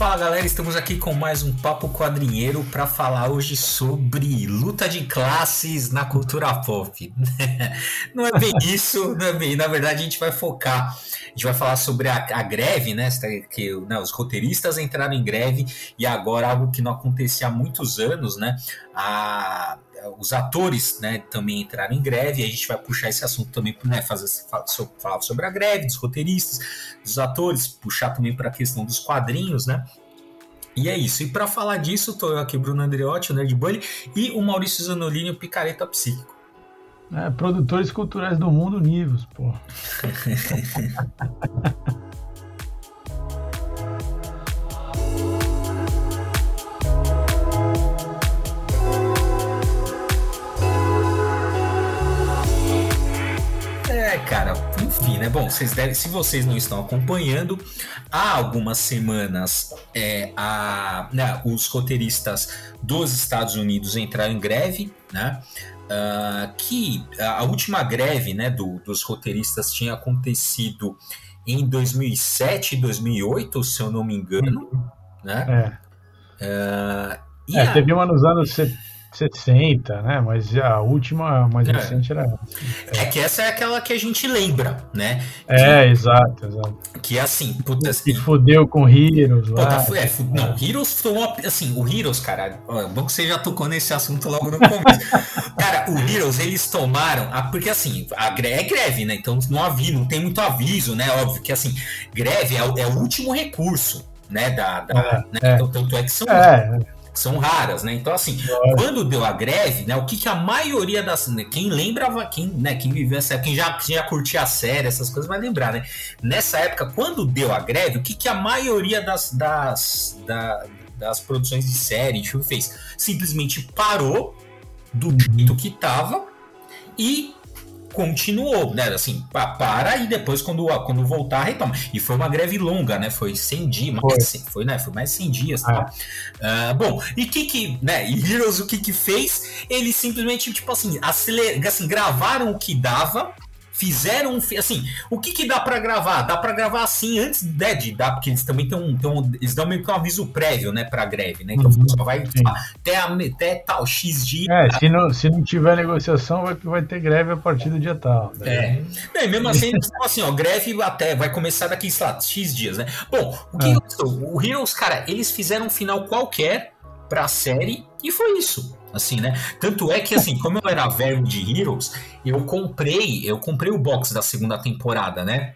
Fala galera, estamos aqui com mais um Papo Quadrinheiro para falar hoje sobre luta de classes na cultura pop. não é bem isso, não é bem. Na verdade, a gente vai focar, a gente vai falar sobre a, a greve, né? Que né, os roteiristas entraram em greve e agora algo que não acontecia há muitos anos, né? A, os atores né, também entraram em greve, e a gente vai puxar esse assunto também, né, fazer, falar sobre a greve dos roteiristas, dos atores, puxar também para a questão dos quadrinhos, né? E é isso. E para falar disso, tô eu aqui, Bruno Andreotti, o Nerd Bunny, e o Maurício Zanolini, o Picareta Psíquico. É, produtores culturais do mundo univos, pô. cara, enfim, né? Bom, vocês devem, se vocês não estão acompanhando, há algumas semanas é, a, né, os roteiristas dos Estados Unidos entraram em greve, né? Uh, que a última greve né, do, dos roteiristas tinha acontecido em 2007 e 2008, se eu não me engano. Né? É. Uh, é, a... Teve uma nos anos 60, né? Mas a última mais é. recente era. É. é. que essa é aquela que a gente lembra, né? É, que, é, exato, exato. Que assim, puta, Se fudeu com Heroes. Puta, lá. É, não, Heroes foi uma. Assim, o Heroes, cara, bom que você já tocou nesse assunto logo no começo. cara, o Heroes, eles tomaram. A, porque assim, a greve é greve, né? Então não havia, não tem muito aviso, né? Óbvio que assim, greve é, é o último recurso, né? Da, da é, né? Então, tanto é que são. É são raras, né? Então, assim, quando deu a greve, né? O que, que a maioria das. Né, quem lembrava, quem, né, quem viveu essa época, quem já, quem já curtia a série, essas coisas, vai lembrar, né? Nessa época, quando deu a greve, o que, que a maioria das, das, da, das produções de série, de filme fez? Simplesmente parou do jeito que tava e continuou, né? Assim, para e depois quando, quando voltar retoma. E foi uma greve longa, né? Foi 100 dias, foi, mais, foi, né? Foi mais 100 dias, tá? Uh, bom, e que que, né? E Heroes o que que fez? Eles simplesmente tipo assim, aceler, assim, gravaram o que dava fizeram assim, o que que dá para gravar? Dá para gravar assim antes né, de dar, porque eles também estão um, eles dão meio que um aviso prévio, né, para greve, né? Então uhum, só vai até, até tal X dia. É, se não, se não tiver negociação, vai, vai ter greve a partir do dia tal. Né? É. mesmo assim, eles assim, ó, greve até vai começar daqui, sei lá, X dias, né? Bom, o que é. o Heroes, cara, eles fizeram um final qualquer pra série e foi isso assim, né? Tanto é que, assim, como eu era velho de Heroes, eu comprei, eu comprei o box da segunda temporada, né?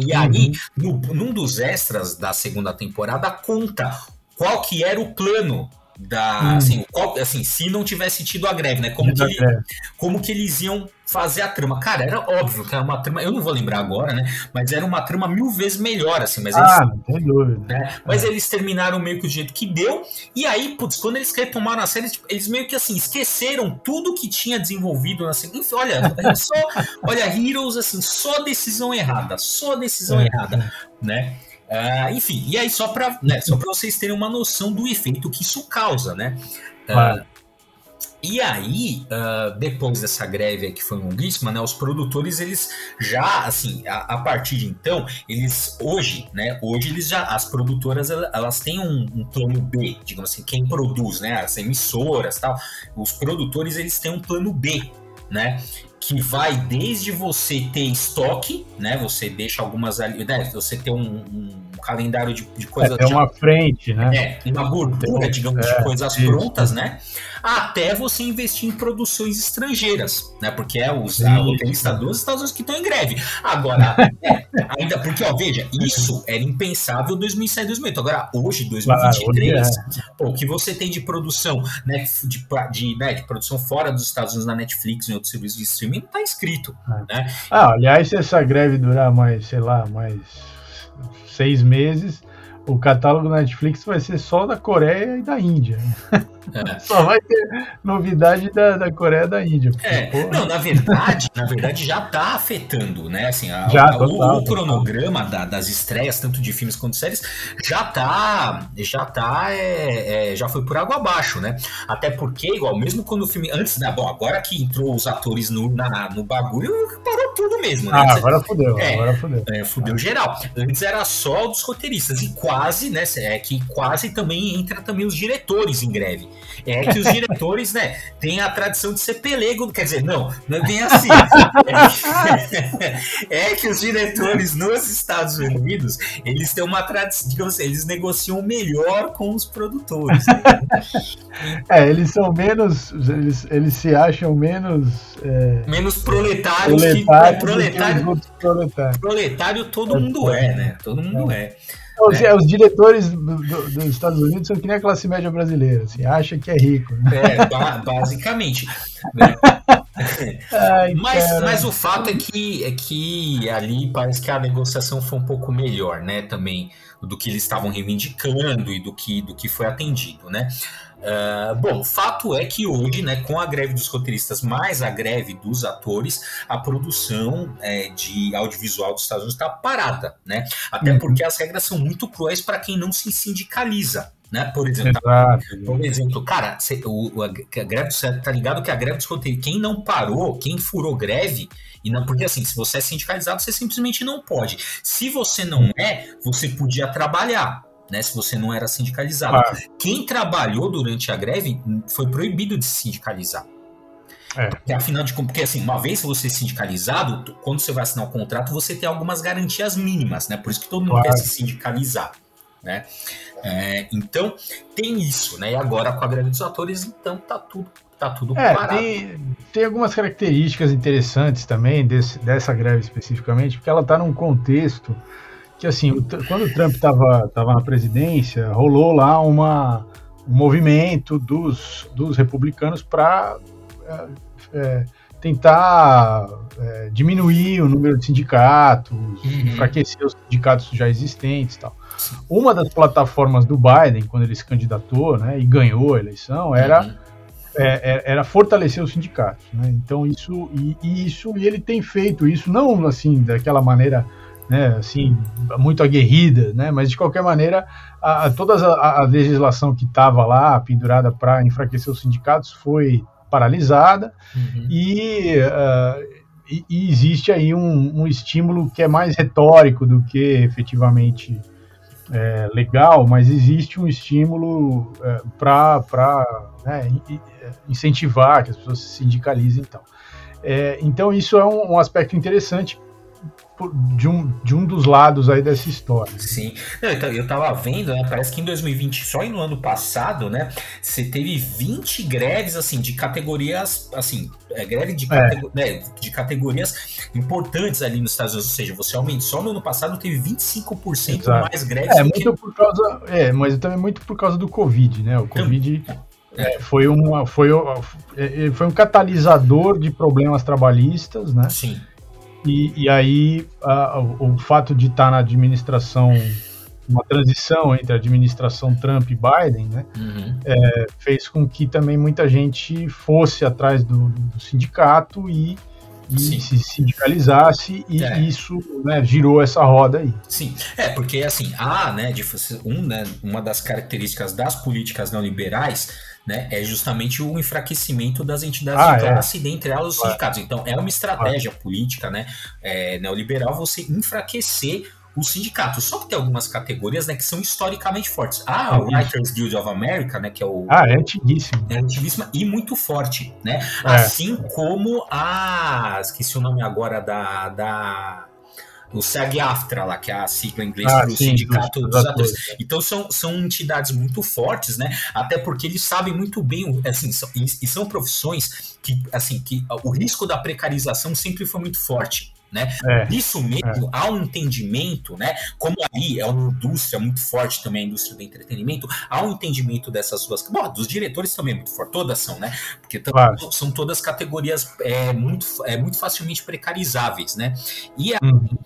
E aí, uhum. no, num dos extras da segunda temporada, conta qual que era o plano da hum. assim, qual, assim, se não tivesse tido a greve, né? Como que, ele, como que eles iam fazer a trama? Cara, era óbvio que era uma trama, eu não vou lembrar agora, né? Mas era uma trama mil vezes melhor, assim. Mas ah, eles, tem dúvida. Né? Mas é. eles terminaram meio que do jeito que deu. E aí, putz, quando eles retomaram a série, tipo, eles meio que assim esqueceram tudo que tinha desenvolvido na segunda. Olha, só, olha, Heroes, assim, só decisão errada, só decisão é. errada, né? Uh, enfim, e aí só para né, só vocês terem uma noção do efeito que isso causa, né? Uh, E aí, uh, depois dessa greve que foi longuíssima, né, os produtores, eles já, assim, a, a, partir de então, eles hoje, né, hoje eles já, as produtoras, elas têm um, um, plano B, digamos assim, quem produz, né, as emissoras tal, os produtores, eles têm um plano B, né, que vai desde você ter estoque, né? Você deixa algumas ali, né? Você ter um, um calendário de, de coisas. É, uma frente, né? É, uma gordura, digamos, é, de coisas isso. prontas, né? Até você investir em produções estrangeiras, né? Porque é os roteiristas dos Estados Unidos que estão em greve. Agora, é, ainda porque, ó, veja, isso era impensável em 2007, 2008. Agora, hoje, 2023, ah, é. pô, o que você tem de produção, né? De, de, né, de produção fora dos Estados Unidos na Netflix, em outros serviços de streaming, não tá escrito. É. Né? Ah, aliás, se essa greve durar mais, sei lá, mais seis meses, o catálogo da Netflix vai ser só da Coreia e da Índia. É. Só vai ter novidade da, da Coreia da Índia. É, não, na verdade, na verdade já está afetando, né? Assim, a, já, a, total, o, o, cronograma da, das estreias, tanto de filmes quanto de séries, já tá, já tá, é, é, já foi por água abaixo, né? Até porque, igual, mesmo quando o filme, antes, né? Bom, agora que entrou os atores no, na, no bagulho, parou tudo mesmo. Né? Ah, agora fudeu, é, agora fudeu. É, fudeu geral. Antes era só dos roteiristas e quase, né? É que quase também entra também os diretores em greve. É que os diretores, né, têm a tradição de ser pelego, quer dizer, não, não é bem assim. É, é que os diretores nos Estados Unidos, eles têm uma tradição, digamos assim, eles negociam melhor com os produtores. Né? É, eles são menos, eles, eles se acham menos é, menos proletários, proletários que, proletário, proletário. proletário todo é, mundo é, né? Todo mundo é. é. Os, é. os, diretores do, do, dos Estados Unidos são que nem a classe média brasileira, assim, acha que é rico. Né? É, basicamente. Né? Ai, mas, mas o fato é que, é que ali parece que a negociação foi um pouco melhor, né? Também do que eles estavam reivindicando e do que, do que foi atendido, né? Uh, bom, o fato é que hoje, né, com a greve dos roteiristas mais a greve dos atores, a produção é, de audiovisual dos Estados Unidos está parada, né? Até uhum. porque as regras são muito cruéis para quem não se sindicaliza. Né? Por exemplo, por exemplo, cara, o, a, greve, tá ligado que a greve dos roteiristas, quem não parou, quem furou greve, e não, porque assim, se você é sindicalizado, você simplesmente não pode. Se você não é, você podia trabalhar né, se você não era sindicalizado. Ah. Quem trabalhou durante a greve foi proibido de se sindicalizar. É. Porque, afinal de contas, porque assim, uma vez você é sindicalizado, quando você vai assinar o contrato, você tem algumas garantias mínimas, né? Por isso que todo mundo claro. quer se sindicalizar. Né? É, então, tem isso, né? E agora com a greve dos atores, então tá tudo, tá tudo é, parado. Tem, tem algumas características interessantes também desse, dessa greve especificamente, porque ela está num contexto que assim, o, quando o Trump estava tava na presidência, rolou lá uma, um movimento dos, dos republicanos para é, é, tentar é, diminuir o número de sindicatos, uhum. enfraquecer os sindicatos já existentes tal. Uma das plataformas do Biden, quando ele se candidatou né, e ganhou a eleição, era, uhum. é, é era fortalecer os sindicatos. Né? Então, isso e, e, isso, e ele tem feito isso, não assim, daquela maneira né, assim, muito aguerrida, né, mas de qualquer maneira, a, a toda a, a, legislação que estava lá pendurada para enfraquecer os sindicatos foi paralisada uhum. e, uh, e, e, existe aí um, um, estímulo que é mais retórico do que efetivamente é, legal, mas existe um estímulo é, para né, incentivar que as pessoas se sindicalizem então. É, então isso é um, um aspecto interessante de um, de um dos lados aí dessa história. Sim. Não, então, eu tava vendo, né, parece que em 2020, só no ano passado, né, você teve 20 greves, assim, de categorias, assim, é, greve de, é. né, de categorias importantes ali nos Estados Unidos, ou seja, você aumentou, só no ano passado teve 25% Exato. mais greves. É, muito que... por causa, é, mas também muito por causa do Covid, né, o Covid... É, foi, uma, foi, é, foi um catalisador de problemas trabalhistas, né? Sim. E, e aí a, o fato de estar na administração, uma transição entre a administração Trump e Biden, né, uhum. é, fez com que também muita gente fosse atrás do, do sindicato e, e se sindicalizasse e é. isso né, girou essa roda aí. Sim, é porque assim, há, né, de, um, né, uma das características das políticas neoliberais né, é justamente o enfraquecimento das entidades ah, de classe, é. dentre elas os sindicatos. Então, é uma estratégia política né, é, neoliberal você enfraquecer os sindicatos. Só que tem algumas categorias né, que são historicamente fortes. Ah, o Writers Guild of America, né, que é o. Ah, é antiguíssimo. É antiguíssima e muito forte. Né? É. Assim como a. Esqueci o nome agora da. da o SAG-AFTRA lá, que é a sigla em inglês ah, para o Sindicato dos, dos Atores. Então são, são entidades muito fortes, né? Até porque eles sabem muito bem, assim, são, e são profissões que, assim, que o risco da precarização sempre foi muito forte. Né? É, Isso mesmo, é. há um entendimento, né? Como ali é uma indústria muito forte também, a indústria do entretenimento, há um entendimento dessas duas. Bom, dos diretores também é muito forte, todas são, né? Porque claro. são todas categorias é, muito, é, muito facilmente precarizáveis, né? E a, uhum.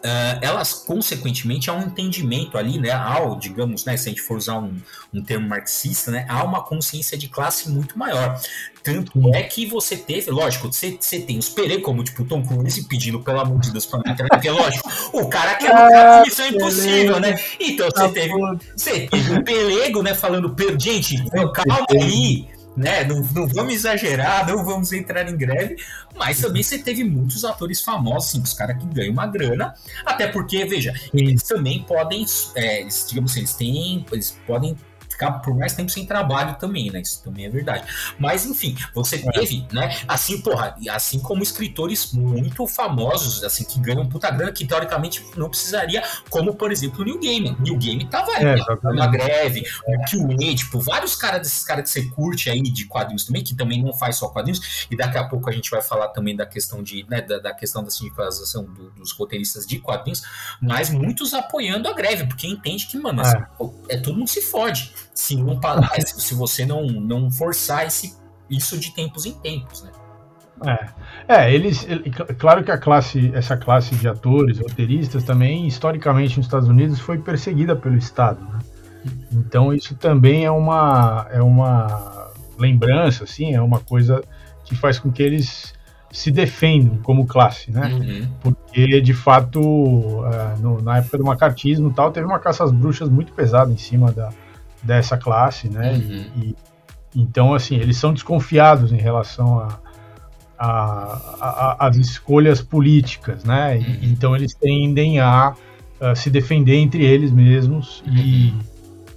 Uh, elas, consequentemente, há um entendimento ali, né, ao, digamos, né, se a gente for usar um, um termo marxista, né, há uma consciência de classe muito maior. Tanto é que você teve, lógico, você, você tem os Pere, como tipo Tom Cruise pedindo pelo amor de Deus pra não porque lógico, o cara quer lutar missão impossível, né? Então você teve, você teve o Pelego, né, falando, gente, calma aí, né? Não, não vamos exagerar, não vamos entrar em greve, mas também você teve muitos atores famosos, assim, os caras que ganham uma grana, até porque, veja, eles também podem, é, digamos assim, eles têm, eles podem ficar por mais tempo sem trabalho também, né? Isso também é verdade. Mas, enfim, você é. teve, né? Assim, porra, assim como escritores muito famosos, assim, que ganham puta grana, que teoricamente não precisaria, como, por exemplo, o New Game. New Game tava aí, é, né? na greve, o QA, tipo, vários caras desses caras que você curte aí de quadrinhos também, que também não faz só quadrinhos, e daqui a pouco a gente vai falar também da questão de, né, da, da questão da sindicalização do, dos roteiristas de quadrinhos, mas muitos apoiando a greve, porque entende que, mano, assim, é. é todo mundo se fode se não parar, se você não, não forçar esse, isso de tempos em tempos, né? É, é eles, claro que a classe, essa classe de atores, roteiristas também, historicamente nos Estados Unidos foi perseguida pelo Estado, né? Então isso também é uma, é uma lembrança, assim, é uma coisa que faz com que eles se defendam como classe, né? Uhum. Porque de fato, no, na época do macartismo, tal, teve uma caça às bruxas muito pesada em cima da, dessa classe, né? Uhum. E, e, então, assim, eles são desconfiados em relação as escolhas políticas, né? Uhum. E, então eles tendem a, a, se defender entre eles mesmos uhum. e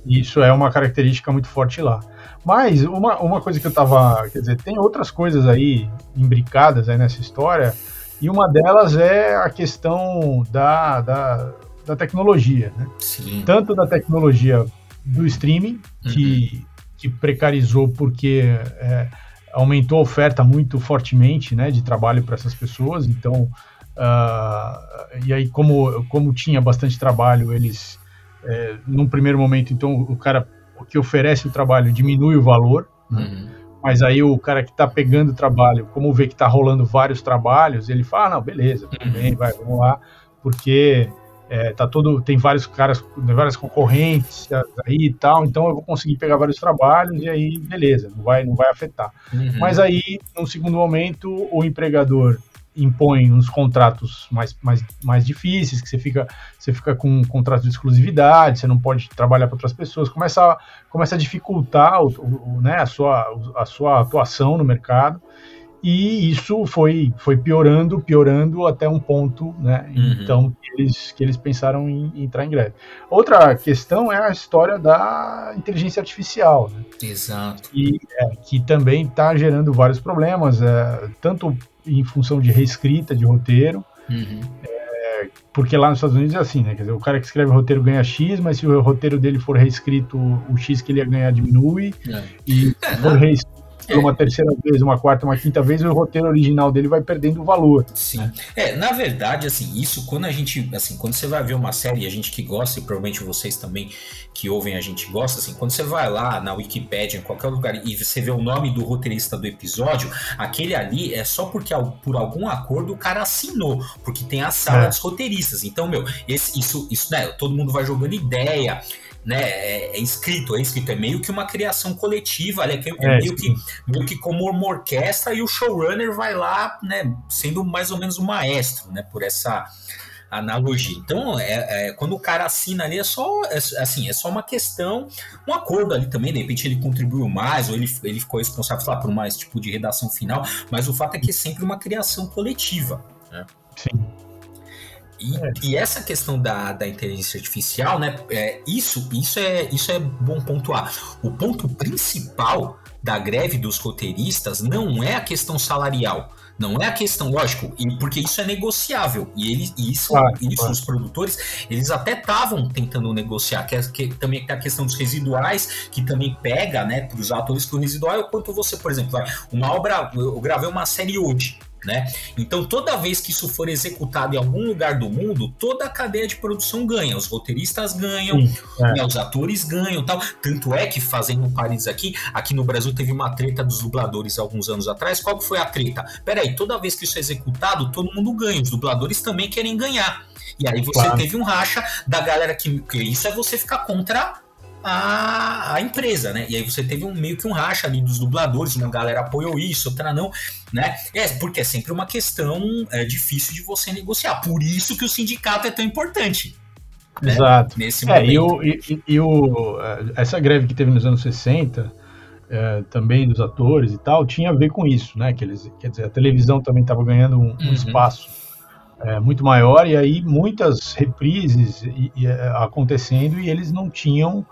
isso é uma característica muito forte lá. Mas uma, uma coisa que eu tava, quer dizer, tem outras coisas aí imbricadas aí nessa história e uma delas é a questão da, da, da tecnologia, né? Sim. Tanto da tecnologia do streaming, que, uhum. que precarizou porque é, aumentou a oferta muito fortemente né, de trabalho para essas pessoas. Então, uh, e aí, como, como tinha bastante trabalho, eles, é, num primeiro momento, então o cara que oferece o trabalho diminui o valor. Né? Uhum. Mas aí o cara que está pegando o trabalho, como vê que está rolando vários trabalhos, ele fala, ah, não, beleza, tudo uhum. bem, vai, vamos lá, porque é, tá todo, tem vários caras, várias concorrentes aí e tal, então eu vou conseguir pegar vários trabalhos e aí beleza, não vai, não vai afetar. Uhum. Mas aí, num segundo momento, o empregador impõe uns contratos mais, mais, mais difíceis, que você fica, você fica com um contrato de exclusividade, você não pode trabalhar para outras pessoas, começa a, começa a dificultar o, o, né, a, sua, a sua atuação no mercado e isso foi, foi piorando, piorando até um ponto, né? Uhum. Então que eles, que eles pensaram em, em, entrar em greve. Outra questão é a história da inteligência artificial, né? Exato. E, é, que também está gerando vários problemas, é, tanto em função de reescrita de roteiro, uhum. é, porque lá nos Estados Unidos é assim, né? Quer dizer, o cara que escreve roteiro ganha X, mas se o roteiro dele for reescrito, o X que ele ia ganhar diminui, é. e se for reescrito por uma terceira vez, uma quarta, uma quinta vez, o roteiro original dele vai perdendo valor. Sim. É, na verdade, assim, isso quando a gente, assim, quando você vai ver uma série, a gente que gosta, e provavelmente vocês também que ouvem a gente gosta, assim, quando você vai lá na Wikipedia, em qualquer lugar, e você vê o nome do roteirista do episódio, aquele ali é só porque por algum acordo o cara assinou, porque tem a sala é. dos roteiristas. Então, meu, esse, isso, isso, né, todo mundo vai jogando ideia, né, é, é escrito, é escrito, é meio que uma criação coletiva, é, é meio, que, meio que como uma orquestra e o showrunner vai lá, né, sendo mais ou menos o maestro, né, por essa analogia. Então, é, é, quando o cara assina ali, é só é, assim, é só uma questão, um acordo ali também, de repente ele contribuiu mais, ou ele, ele ficou responsável lá, por mais tipo de redação final, mas o fato é que é sempre uma criação coletiva. Né? Sim. E, é. e, essa questão da, da inteligência artificial, né? É, isso, isso, é, isso é bom pontuar. O ponto principal da greve dos roteiristas não é a questão salarial. Não é a questão, lógico, porque isso é negociável. E ele, isso, claro, isso claro. os produtores, eles até estavam tentando negociar, que, é, que também tem a questão dos residuais, que também pega, né, para os atores que o residual é o quanto você, por exemplo, uma obra, eu gravei uma série hoje, né? Então, toda vez que isso for executado em algum lugar do mundo, toda a cadeia de produção ganha. Os roteiristas ganham, Sim, é. né, os atores ganham tal. Tanto é que, fazendo um parênteses aqui, aqui no Brasil teve uma treta dos dubladores alguns anos atrás. Qual que foi a treta? Peraí, toda vez que isso é executado, todo mundo ganha. Os dubladores também querem ganhar. E aí você claro. teve um racha da galera que, que isso é você ficar contra a, a empresa, né? E aí você teve um meio que um racha ali dos dubladores, uma galera apoiou isso, outra não, né? É, porque é sempre uma questão é, difícil de você negociar. Por isso que o sindicato é tão importante. Né? Exato. Nesse é, momento. E, o, e, e o, essa greve que teve nos anos 60, é, também dos atores e tal, tinha a ver com isso, né? Que eles, quer dizer, a televisão também estava ganhando um, um uhum. espaço é, muito maior e aí muitas reprises e, e, é, acontecendo e eles não tinham,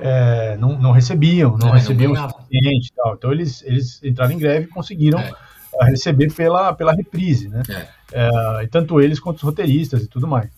é, não, não, recebiam, não é, recebiam não o suficiente e tal. Então eles, eles entraram em greve e conseguiram é. receber pela, pela reprise, né? É, tanto eles quanto os roteiristas e tudo mais.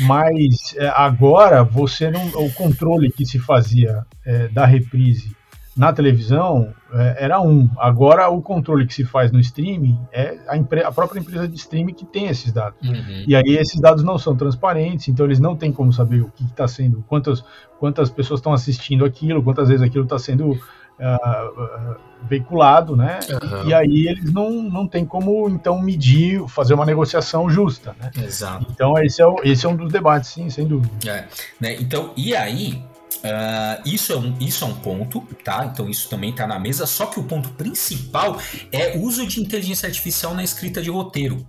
Mas agora você não, o controle que se fazia da reprise na televisão é, era um. Agora o controle que se faz no streaming é a, a própria empresa de streaming que tem esses dados. Uhum. E aí esses dados não são transparentes, então eles não têm como saber o que está sendo, quantas, quantas pessoas estão assistindo aquilo, quantas vezes aquilo está sendo uh, veiculado, né? Uhum. E aí eles não, não têm como então medir, fazer uma negociação justa, né? Exato. Então esse é, o, esse é um dos debates, sim, sem dúvida. É, né? Então, e aí Uh, isso, é um, isso é um ponto, tá? Então isso também está na mesa. Só que o ponto principal é o uso de inteligência artificial na escrita de roteiro.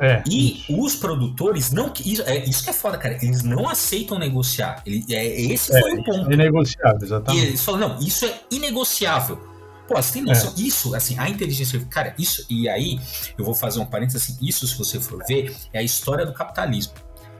É. E os produtores não. Isso, é, isso que é foda, cara. Eles não aceitam negociar. Ele, é, esse é, foi o ponto. É inegociável, exatamente. E eles falam, não, isso é inegociável. Pô, você tem noção? É. Isso, assim, a inteligência. Cara, isso. E aí, eu vou fazer um parênteses assim. Isso, se você for ver, é a história do capitalismo.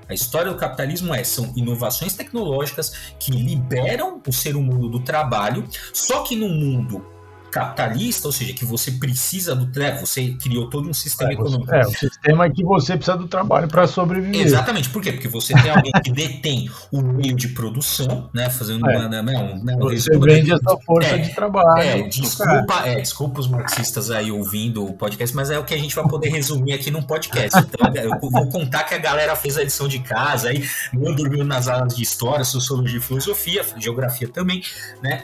A história do capitalismo é são inovações tecnológicas que liberam o ser humano do trabalho, só que no mundo capitalista, ou seja, que você precisa do trabalho, você criou todo um sistema é, econômico. É, o sistema é que você precisa do trabalho para sobreviver. Exatamente, por quê? Porque você tem alguém que detém o meio de produção, né, fazendo é. uma, né, um, né, você vende a sua força é, de trabalho. É, desculpa, é, desculpa os marxistas aí ouvindo o podcast, mas é o que a gente vai poder resumir aqui num podcast. Então, eu vou contar que a galera fez a lição de casa aí, não dormiu nas aulas de história, sociologia e filosofia, geografia também, né?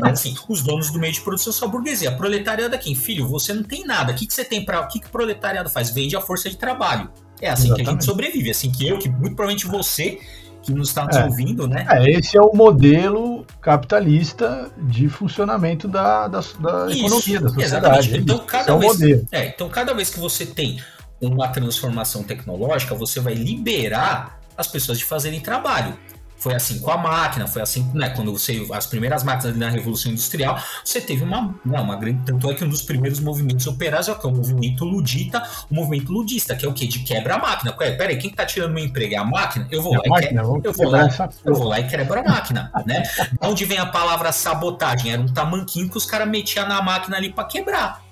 Mas assim, os donos do meio de produção são a burguesia. Proletariado aqui, filho, você não tem nada. O que, que você tem para. O que, que o proletariado faz? Vende a força de trabalho. É assim Exatamente. que a gente sobrevive, assim que eu, que muito provavelmente você que nos está nos é. ouvindo, né? É, esse é o modelo capitalista de funcionamento da, da, da economia, da sociedade. Exatamente. Então, cada é vez, é, então, cada vez que você tem uma transformação tecnológica, você vai liberar as pessoas de fazerem trabalho. Foi assim com a máquina, foi assim, né? Quando você. As primeiras máquinas na Revolução Industrial, você teve uma, não, uma grande. Tanto é que um dos primeiros movimentos operários é o, é o movimento ludita, o movimento ludista, que é o quê? De quebra a máquina. Pera aí, quem tá tirando meu emprego? É a máquina? Eu vou, é lá, máquina, e que... eu, vou lá, eu vou lá e quebro a máquina, né? Onde vem a palavra sabotagem? Era um tamanquinho que os caras metiam na máquina ali para quebrar.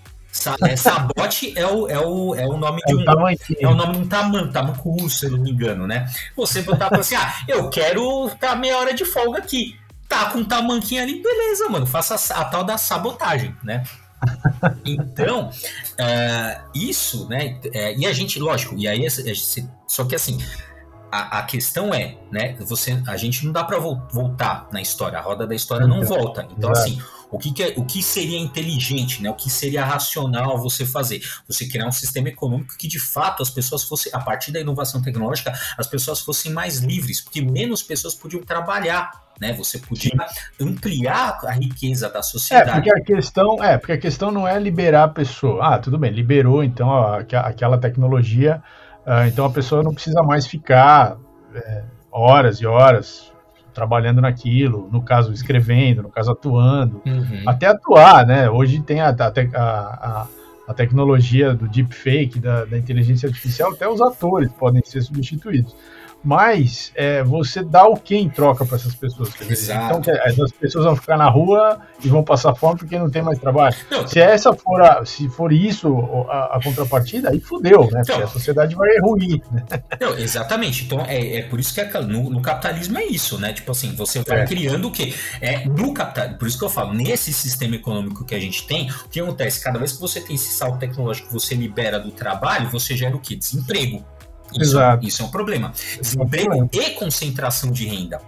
É, sabote é o, é, o, é o nome é de um. É o nome de um tamanco, tamanco russo, se eu não me engano, né? Você botar assim, ah, eu quero tá meia hora de folga aqui. Tá com um tamanquinho ali, beleza, mano. Faça a, a tal da sabotagem, né? Então, uh, isso, né? É, e a gente, lógico, e aí, só que assim, a, a, questão é, né? Você, a gente não dá para voltar na história, a roda da história não então, volta. Então, assim, o que, que é, o que seria inteligente, né? O que seria racional você fazer? Você criar um sistema econômico que de fato as pessoas fossem, a partir da inovação tecnológica, as pessoas fossem mais livres, porque menos pessoas podiam trabalhar. Né, você podia ampliar a riqueza da sociedade. É, porque a questão, é, porque a questão não é liberar a pessoa. Ah, tudo bem, liberou então ó, aquela tecnologia, uh, então a pessoa não precisa mais ficar é, horas e horas trabalhando naquilo, no caso escrevendo, no caso atuando, uhum. até atuar, né? Hoje tem a, a, a, a tecnologia do deepfake, da, da inteligência artificial, até os atores podem ser substituídos mas é, você dá o que em troca para essas pessoas. Então, as pessoas vão ficar na rua e vão passar fome porque não tem mais trabalho. Não, se essa for, a, se for isso a, a contrapartida, aí fudeu, né? Então, a sociedade vai ruir. Né? Não, exatamente. Então é, é por isso que é, no, no, capitalismo é isso, né? Tipo assim, você vai é. criando o quê? É, no capitalismo, por isso que eu falo, nesse sistema econômico que a gente tem, o que acontece? Cada vez que você tem esse salto tecnológico que você libera do trabalho, você gera o quê? Desemprego. Isso, isso é um problema. Desemprego e concentração de renda.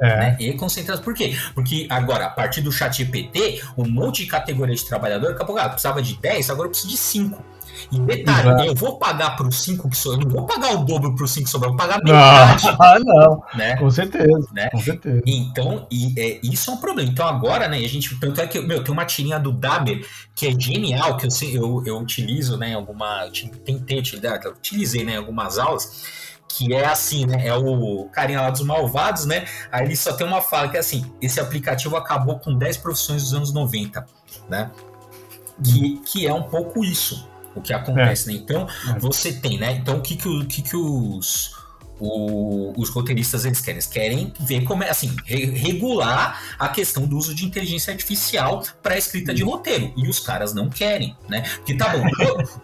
É. Né? E concentração. Por quê? Porque agora, a partir do chat GPT, um monte de categoria de trabalhador, daqui a pouco, ah, precisava de 10, agora eu preciso de 5. E detalhe, Exato. eu vou pagar para os 5 que eu não vou pagar o dobro para os 5 que sobrar, eu vou pagar metade. Ah, não. Né? Com certeza. Né? Com certeza. Então, e, é, isso é um problema. Então agora, né, a gente, tanto é que, meu, tem uma tirinha do Daber que é genial, que eu, eu, eu utilizo, né, em alguma, tentei utilizar, utilizei, né, em algumas aulas, que é assim, né? É o carinha lá dos malvados, né? Aí ele só tem uma fala que é assim: esse aplicativo acabou com 10 profissões dos anos 90, né? Que, que é um pouco isso o que acontece, é. né? Então, é. você tem, né? Então, o que que, o, que, que os o, os roteiristas eles querem, eles querem ver como é assim re, regular a questão do uso de inteligência artificial para escrita de roteiro e os caras não querem, né? Porque tá bom,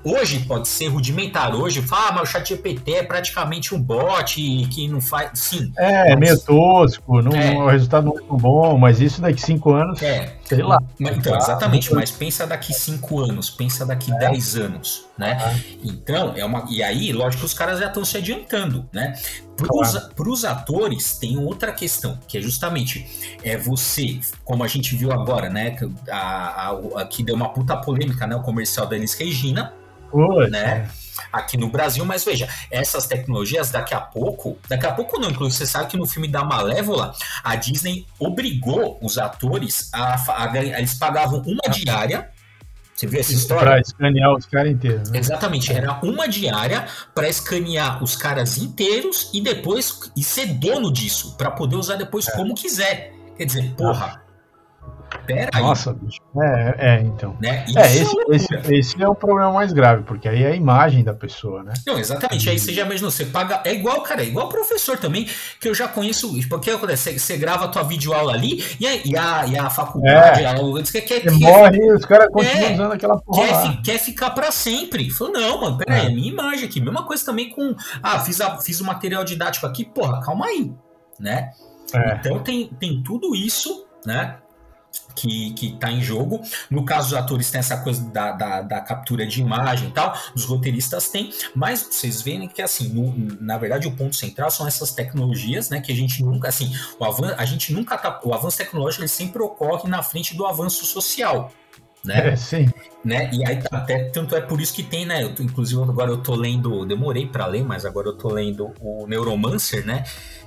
hoje pode ser rudimentar, hoje fala, ah, mas o chat GPT é praticamente um bot que não faz, sim. É, mas... meio tosco, não, é. o resultado não é tão bom, mas isso daqui cinco anos, é. Sei lá. Mas, então, exatamente, mas pensa daqui cinco anos, pensa daqui é. dez anos, né? Ah. Então, é uma e aí, lógico que os caras já estão se adiantando, né? Para os atores tem outra questão, que é justamente é você, como a gente viu agora, né? A, a, aqui deu uma puta polêmica, né? O comercial da Elis Regina, Poxa. né? Aqui no Brasil, mas veja, essas tecnologias daqui a pouco, daqui a pouco não, inclusive você sabe que no filme da Malévola, a Disney obrigou os atores a, a, a eles pagavam uma diária você viu essa história? Para escanear os caras inteiros. Né? Exatamente, era uma diária para escanear os caras inteiros e depois e ser dono disso, para poder usar depois é. como quiser. Quer dizer, porra, Pera Nossa, bicho. É, é, então. Né? É, esse, é esse, esse, é o problema mais grave, porque aí é a imagem da pessoa, né? Não, exatamente. Aí você já imaginou, você paga. É igual, cara, é igual professor também, que eu já conheço. Porque acontece? Você, grava a tua videoaula ali e a, e a, e a faculdade, é. a, você quer, quer, morre os caras continuam é, usando aquela porra. Quer, quer ficar pra sempre. Falou, não, mano, peraí, é. é minha imagem aqui. Mesma coisa também com. Ah, fiz, a, fiz o material didático aqui, porra, calma aí, né? É. Então tem, tem tudo isso, né? Que, que tá em jogo. No caso dos atores tem essa coisa da, da, da, captura de imagem e tal, os roteiristas têm, mas vocês veem que assim, no, na verdade o ponto central são essas tecnologias, né, que a gente nunca, assim, o avanço, a gente nunca tá, o avanço tecnológico ele sempre ocorre na frente do avanço social. Né? É, sim. Né? E aí até tanto é por isso que tem, né? Eu, inclusive agora eu tô lendo, demorei para ler, mas agora eu tô lendo o Neuromancer, né?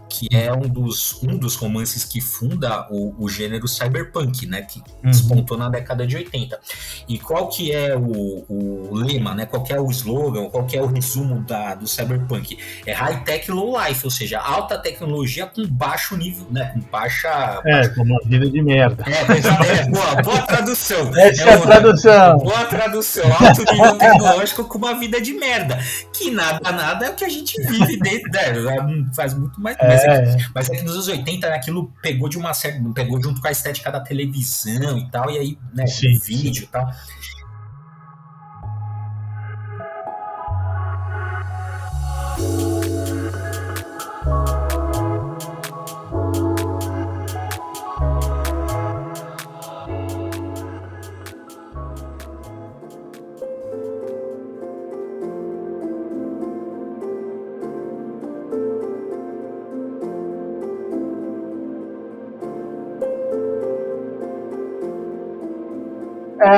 Que é um dos, um dos romances que funda o, o gênero cyberpunk, né? Que uhum. despontou na década de 80. E qual que é o, o lema, né? Qual é o slogan, qual é o resumo da, do cyberpunk? É high-tech low life, ou seja, alta tecnologia com baixo nível, né? Com baixa... É, com uma vida de merda. É, é boa, boa tradução. Essa é, é a tradução. Boa tradução. Alto nível tecnológico com uma vida de merda. Que nada, nada é o que a gente vive dentro, né? Faz muito mais... É. Mas, é, mas é que nos anos 80 aquilo pegou de uma certa. pegou junto com a estética da televisão e tal, e aí, né, sim, vídeo sim. e tal.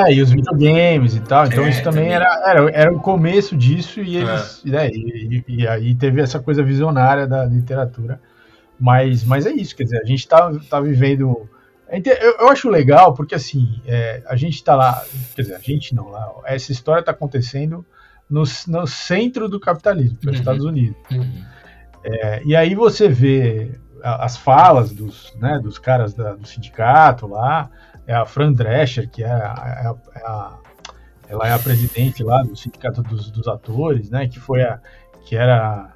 É, e os videogames e tal. Então é, isso também, também, Era, era, era o começo disso e eles. É. Né, e, e, aí teve essa coisa visionária da literatura. Mas, mas é isso, quer dizer, a gente tá, tá vivendo. Eu, eu acho legal porque assim, é, a gente tá lá, quer dizer, a gente não lá, essa história tá acontecendo no, no centro do capitalismo, que é uhum. Estados Unidos. Uhum. É, e aí você vê as falas dos, né, dos caras da, do sindicato lá, é a Fran Drescher, que é a, é a, ela é a presidente lá do sindicato dos, dos, atores, né? Que foi a que era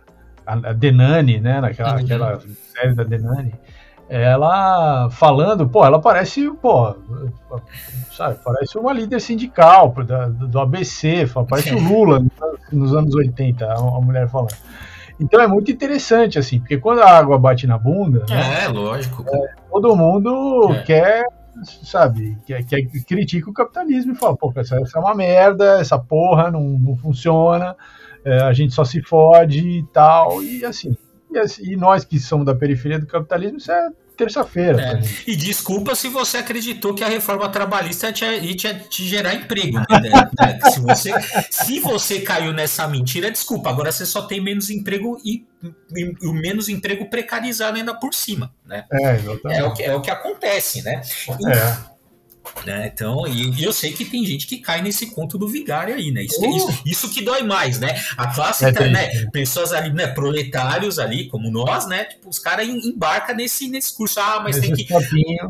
a, a Denani, né? Naquela aquela série da Denani. Ela falando, pô, ela parece, pô, sabe, parece uma líder sindical do, do ABC, parece o Lula nos anos 80, a, a mulher falando. Então é muito interessante, assim, porque quando a água bate na bunda. É, né, lógico. É, todo mundo é. quer sabe, que, que critica o capitalismo e fala, pô, essa, essa é uma merda, essa porra não, não funciona, é, a gente só se fode e tal, e assim, e assim, e nós que somos da periferia do capitalismo, isso é terça-feira. É. E desculpa se você acreditou que a reforma trabalhista ia te, te gerar emprego. Né? se, você, se você caiu nessa mentira, desculpa, agora você só tem menos emprego e, o menos emprego precarizado ainda por cima. Né? É, é, o que, é o que acontece, né? É. Né? Então, e, e, eu sei que tem gente que cai nesse conto do vigário aí, né? Isso, uh. isso, isso, que dói mais, né? A classe, é, né? Pessoas ali, né? Proletários ali, como nós, né? Tipo, os caras embarcam nesse, nesse curso. Ah, mas tem que.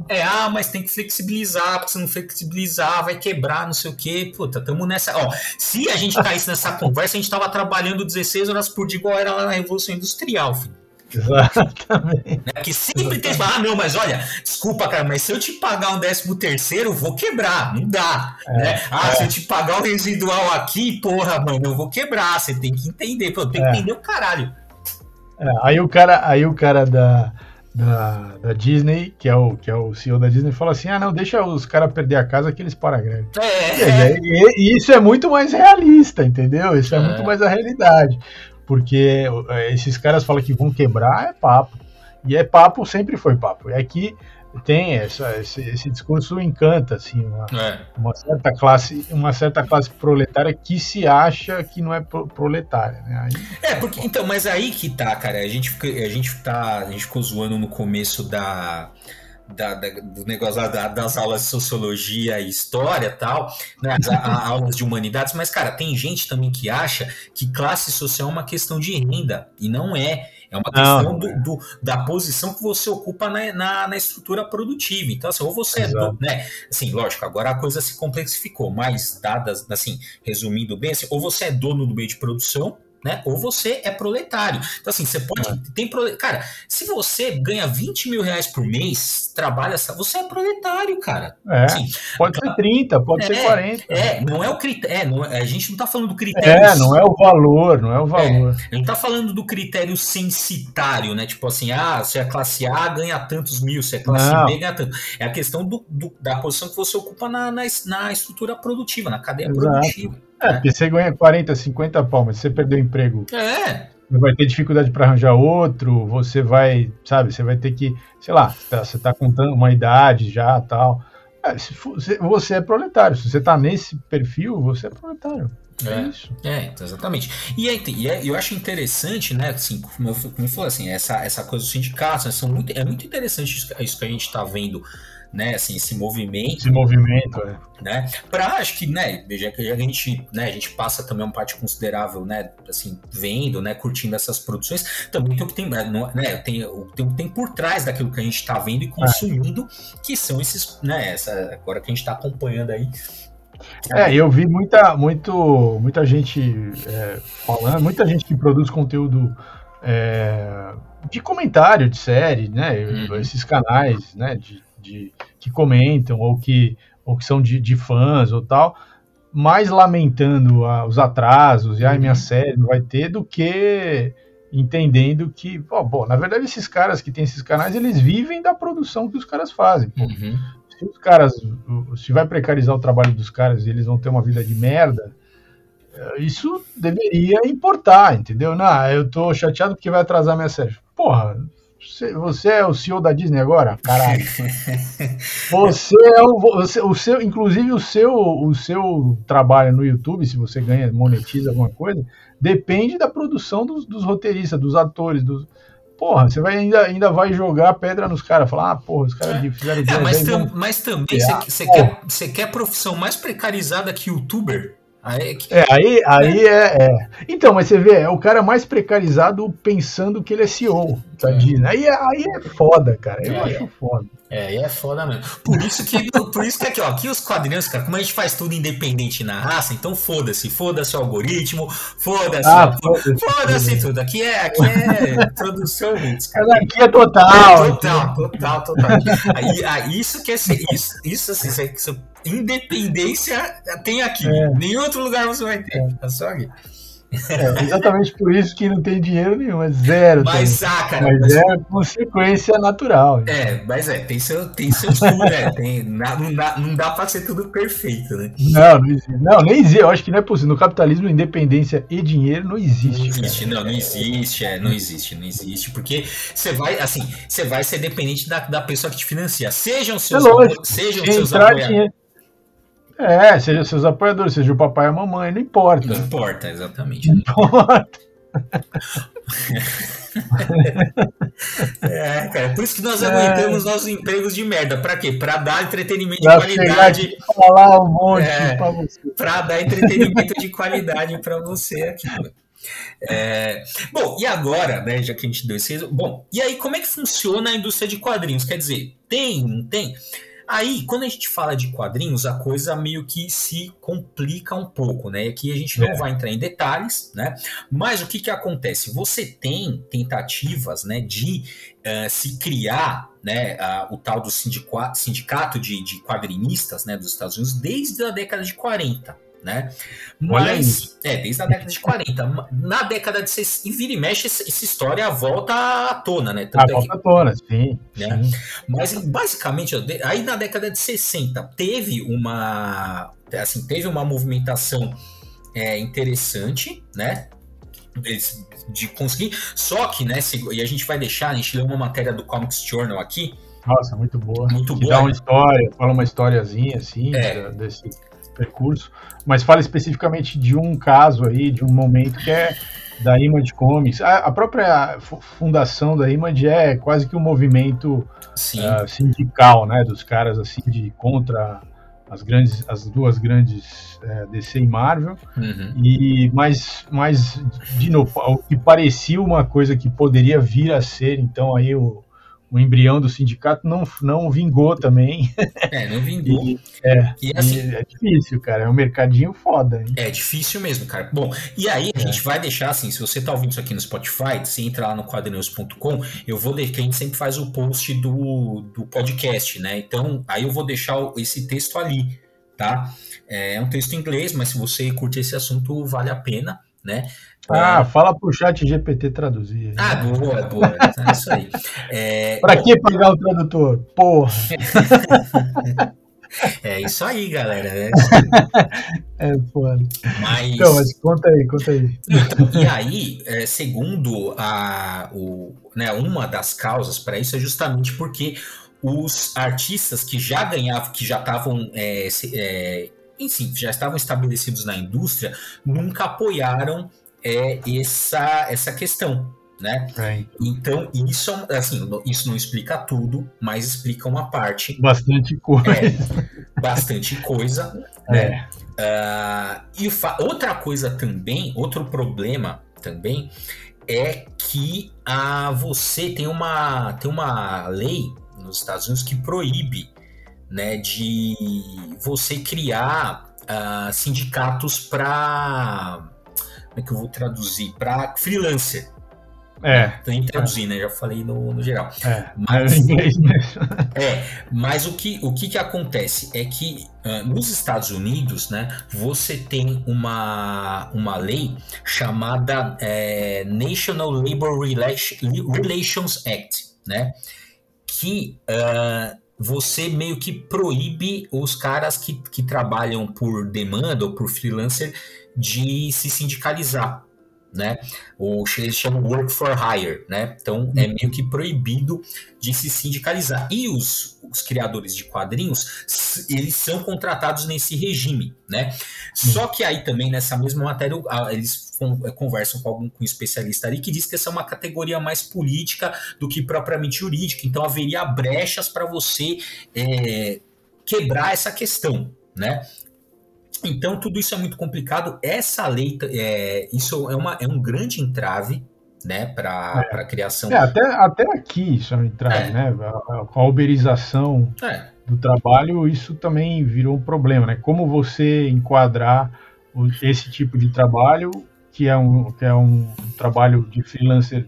É, ah, mas tem que flexibilizar, porque se não flexibilizar, vai quebrar, não sei o quê. Puta, tamo nessa. Ó, se a gente caísse nessa conversa, a gente tava trabalhando 16 horas por dia, igual era lá na Revolução Industrial, filho. Exatamente. Né? Que sempre tem ah, não, mas olha, desculpa, cara, mas se eu te pagar um décimo terceiro, vou quebrar. Não dá. É, né? Ah, é. se eu te pagar um residual aqui, porra, mano, eu vou quebrar. Você tem que entender. Pô, tem que é. entender o caralho. É, aí o cara, aí o cara da, da, da, Disney, que é, o, que é o CEO da Disney, fala assim: ah, não, deixa os caras perder a casa que eles param a greve. É. E, e, e, isso é muito mais realista, entendeu? Isso é, é. muito mais a realidade porque é, esses caras falam que vão quebrar, é papo. E é papo, sempre foi papo. E aqui tem essa, esse, esse discurso encanta assim uma, é. uma, certa classe uma certa classe proletária que se acha que não é pro, proletária né? Aí, é porque então mas aí que tá cara a gente a gente tá a gente ficou zoando no começo da da, da, do negócio da, das aulas de sociologia e história tal, né, as a, aulas de humanidades, mas, cara, tem gente também que acha que classe social é uma questão de renda, e não é. É uma questão do, do, da posição que você ocupa na, na, na, estrutura produtiva. Então, assim, ou você Exato. é do, né? Assim, lógico, agora a coisa se complexificou, mas dadas, assim, resumindo bem, assim, ou você é dono do meio de produção, né? Ou você é proletário. Então, assim, você pode. É. Tem prole... Cara, se você ganha 20 mil reais por mês, trabalha. Você é proletário, cara. É, assim, pode ser 30, pode é, ser 40. É, não é o critério. É, a gente não tá falando do critério. É, não é o valor, não é o valor. É, a gente tá falando do critério censitário, né? Tipo assim, ah, se é classe A, ganha tantos mil, se é classe não. B, ganha tanto. É a questão do, do, da posição que você ocupa na, na, na estrutura produtiva, na cadeia Exato. produtiva. É, porque você ganha 40, 50 palmas, você perdeu o emprego. É. Você vai ter dificuldade para arranjar outro, você vai, sabe, você vai ter que, sei lá, tá, você tá contando uma idade já tal. É, for, você é proletário. Se você tá nesse perfil, você é proletário. É, é isso. É, exatamente. E, aí, e é, eu acho interessante, né, assim, como eu, como eu falei, assim, essa, essa coisa dos sindicatos, né, são muito, é muito interessante isso, isso que a gente está vendo né, assim, esse movimento. Esse movimento, é. Né, para acho que, né, já que a gente, né, a gente passa também uma parte considerável, né, assim, vendo, né, curtindo essas produções, também tem o que tem, né, tem, tem o que tem por trás daquilo que a gente está vendo e consumindo, é. que são esses, né, essa, agora que a gente está acompanhando aí, é, eu vi muita, muito, muita gente é, falando, muita gente que produz conteúdo é, de comentário de série, né? Uhum. Esses canais, né? De, de, que comentam ou que, ou que são de, de fãs ou tal, mais lamentando ah, os atrasos e a minha uhum. série não vai ter do que entendendo que, oh, bom, na verdade esses caras que têm esses canais, eles vivem da produção que os caras fazem. Uhum. Se os caras, se vai precarizar o trabalho dos caras e eles vão ter uma vida de merda, eh, isso deveria importar, entendeu? Não, eu tô chateado porque vai atrasar minha série. Porra, você, é o CEO da Disney agora? Caralho. você é o, você, o seu, inclusive o seu, o seu trabalho no YouTube, se você ganha, monetiza alguma coisa, depende da produção dos, dos roteiristas, dos atores, dos, porra, você vai ainda, ainda vai jogar pedra nos caras, falar, ah, porra, os caras fizeram é, mas, tam, mas também você quer, quer profissão mais precarizada que youtuber? Aí, é, é, aí, aí é, é, Então, mas você vê, é o cara mais precarizado pensando que ele é CEO da é. Disney. Aí, é, aí é foda, cara. Eu é, acho foda. É, aí é foda mesmo. Por isso que, por isso que aqui, ó, aqui os quadrinhos, cara, como a gente faz tudo independente na raça, então foda-se, foda-se o algoritmo, foda-se, ah, foda-se foda tudo. Aqui é, aqui é produção cara. Aqui é total. Total, total, total. Aí, aí isso que é isso, isso assim, isso, independência tem aqui. É. Nenhum outro lugar você vai ter. É, é só aqui. É, exatamente por isso que não tem dinheiro nenhum, é zero. Mas, ah, cara, mas, mas, é consequência natural. É, mas é, tem, seu, tem seus né? Tem, não, dá, não dá pra ser tudo perfeito, né? Não, não, existe, não, nem existe. Eu acho que não é possível. No capitalismo, independência e dinheiro não existe. Não existe, não, não existe, é, não existe, não existe. Porque você vai, assim, você vai ser dependente da, da pessoa que te financia. Sejam seus, é lógico, sejam seus apoiadores. É, seja seus apoiadores, seja o papai e a mamãe, não importa. Não importa, exatamente. Não importa. é, cara. Por isso que nós é. aguentamos nossos empregos de merda. Pra quê? Pra dar entretenimento pra de qualidade. falar um monte é, pra você. Pra dar entretenimento de qualidade pra você aqui. É, bom, e agora, né, já que a gente deu esse. Bom, e aí como é que funciona a indústria de quadrinhos? Quer dizer, tem, não tem? Aí, quando a gente fala de quadrinhos, a coisa meio que se complica um pouco, né? Aqui a gente não é. vai entrar em detalhes, né? Mas o que que acontece? Você tem tentativas, né, de uh, se criar, né, uh, o tal do sindicato, sindicato de, de quadrinistas, né, dos Estados Unidos desde a década de 40 né? Mas, é, desde a década de 40. Na década de 60, e vira e mexe, essa história volta à tona, né? Tanto a é volta à tona, sim, né? sim. Mas, basicamente, aí na década de 60, teve uma, assim, teve uma movimentação é, interessante, né? De conseguir. Só que, né? E a gente vai deixar, a gente leu uma matéria do Comics Journal aqui. Nossa, muito boa. Muito boa. Dá uma história, fala uma historiazinha assim, é. desse percurso, mas fala especificamente de um caso aí, de um momento que é da Image Comics. A, a própria fundação da Image é quase que um movimento uh, sindical, né, dos caras assim de contra as grandes, as duas grandes é, DC e Marvel. Uhum. E mas, mas de novo, o que parecia uma coisa que poderia vir a ser, então aí o o embrião do sindicato não, não vingou também. É, não vingou. e, é, e, assim, e é difícil, cara. É um mercadinho foda. Hein? É difícil mesmo, cara. Bom, e aí a é. gente vai deixar assim, se você tá ouvindo isso aqui no Spotify, você entra lá no quadrinhos.com, eu vou deixar, que a gente sempre faz o post do, do podcast, né? Então, aí eu vou deixar esse texto ali, tá? É um texto em inglês, mas se você curte esse assunto, vale a pena, né? Ah, é. fala pro chat GPT traduzir. Ah, boa, boa. É isso aí. É, pra que pagar o tradutor? Porra! É isso aí, galera. É, é foda. Mas... Então, mas conta aí, conta aí. Então, e aí, é, segundo a, o, né, uma das causas para isso é justamente porque os artistas que já ganhavam, que já estavam é, é, enfim, já estavam estabelecidos na indústria, nunca apoiaram é essa, essa questão, né? É. Então, isso, assim, isso não explica tudo, mas explica uma parte. Bastante coisa. É, bastante coisa, é. né? Uh, e outra coisa também, outro problema também, é que uh, você tem uma, tem uma lei nos Estados Unidos que proíbe né, de você criar uh, sindicatos para como é que eu vou traduzir? Para freelancer. É. Tem que traduzir, né? Já falei no, no geral. É, mas, é inglês mesmo. É, mas o que, o que, que acontece é que uh, nos Estados Unidos, né, você tem uma, uma lei chamada é, National Labor Relations Act, né? Que uh, você meio que proíbe os caras que, que trabalham por demanda ou por freelancer de se sindicalizar, né? O eles chamam work for hire, né? Então é meio que proibido de se sindicalizar. E os, os criadores de quadrinhos, eles são contratados nesse regime, né? Só que aí também nessa mesma matéria eles é, conversam com algum com um especialista ali que diz que essa é uma categoria mais política do que propriamente jurídica. Então haveria brechas para você é, quebrar essa questão, né? Então, tudo isso é muito complicado. Essa lei, é, isso é, uma, é um grande entrave né, para é. a criação. É, até, até aqui isso é um entrave, é. né? Com a uberização é. do trabalho, isso também virou um problema, né? Como você enquadrar esse tipo de trabalho, que é um, que é um trabalho de freelancer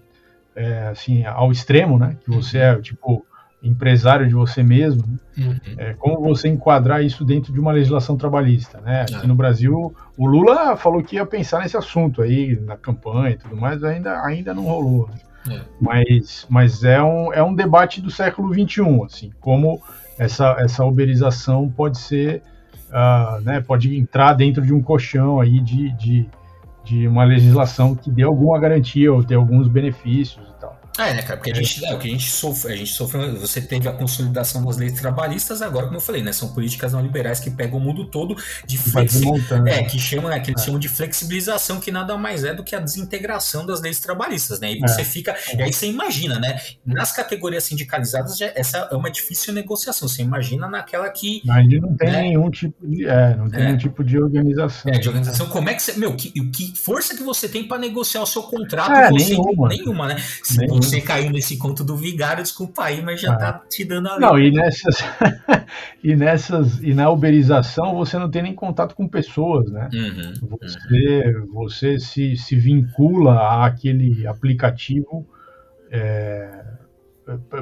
é, assim, ao extremo, né? Que você uhum. é tipo empresário de você mesmo, uhum. é, como você enquadrar isso dentro de uma legislação trabalhista, né? Aqui é. no Brasil, o Lula falou que ia pensar nesse assunto aí na campanha e tudo mais, ainda, ainda não rolou. Né? É. Mas, mas é, um, é um debate do século XXI, assim, como essa, essa uberização pode ser, uh, né, pode entrar dentro de um colchão aí de, de, de uma legislação que dê alguma garantia ou ter alguns benefícios e tal. É, né, cara? Porque a gente, é, o que a gente sofre, a gente sofreu, você teve a consolidação das leis trabalhistas, agora, como eu falei, né? São políticas neoliberais que pegam o mundo todo de flexibilização. É, que chamam, né, que eles é. chamam de flexibilização, que nada mais é do que a desintegração das leis trabalhistas, né? E você é. fica. E aí você imagina, né? Nas categorias sindicalizadas, essa é uma difícil negociação. Você imagina naquela que. Mas não tem né? nenhum tipo de. É, não tem é. nenhum tipo de organização. É, de organização. Como é que você. Meu, que, que força que você tem para negociar o seu contrato? É, você, nenhuma. nenhuma, né? Se nenhuma você caiu nesse conto do vigário, desculpa aí, mas já ah. tá te dando a Não, e nessas, e nessas, e na uberização você não tem nem contato com pessoas, né? Uhum, você, uhum. você se, se vincula àquele aplicativo é,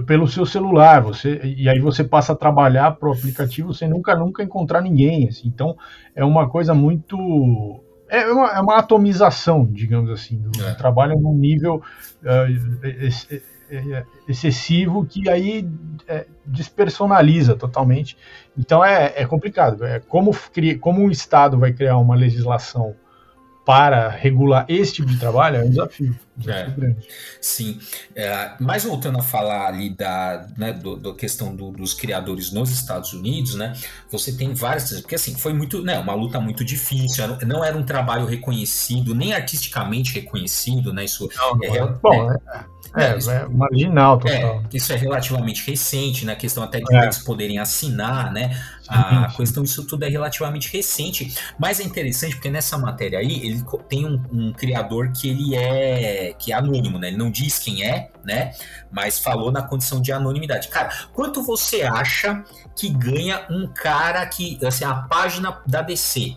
pelo seu celular, você, e aí você passa a trabalhar para o aplicativo sem nunca, nunca encontrar ninguém, assim. Então, é uma coisa muito é uma, é uma atomização, digamos assim, do é. trabalho num nível uh, excessivo que aí é, despersonaliza totalmente. Então é, é complicado. É como, como o Estado vai criar uma legislação para regular esse tipo de trabalho é um desafio. Um desafio é. Sim. É, mas voltando a falar ali da, né, do, da questão do, dos criadores nos Estados Unidos, né? Você tem várias. Porque assim, foi muito. Né, uma luta muito difícil. Não era um trabalho reconhecido, nem artisticamente reconhecido, né? Isso não, não é, é, bom, é, é, é, marginal total. É, isso é relativamente recente, na né? questão até de é. eles poderem assinar, né? A sim, questão disso tudo é relativamente recente. Mas é interessante porque nessa matéria aí, ele tem um, um, criador que ele é que é anônimo, né? Ele não diz quem é, né? Mas falou na condição de anonimidade. Cara, quanto você acha que ganha um cara que, assim, a página da DC,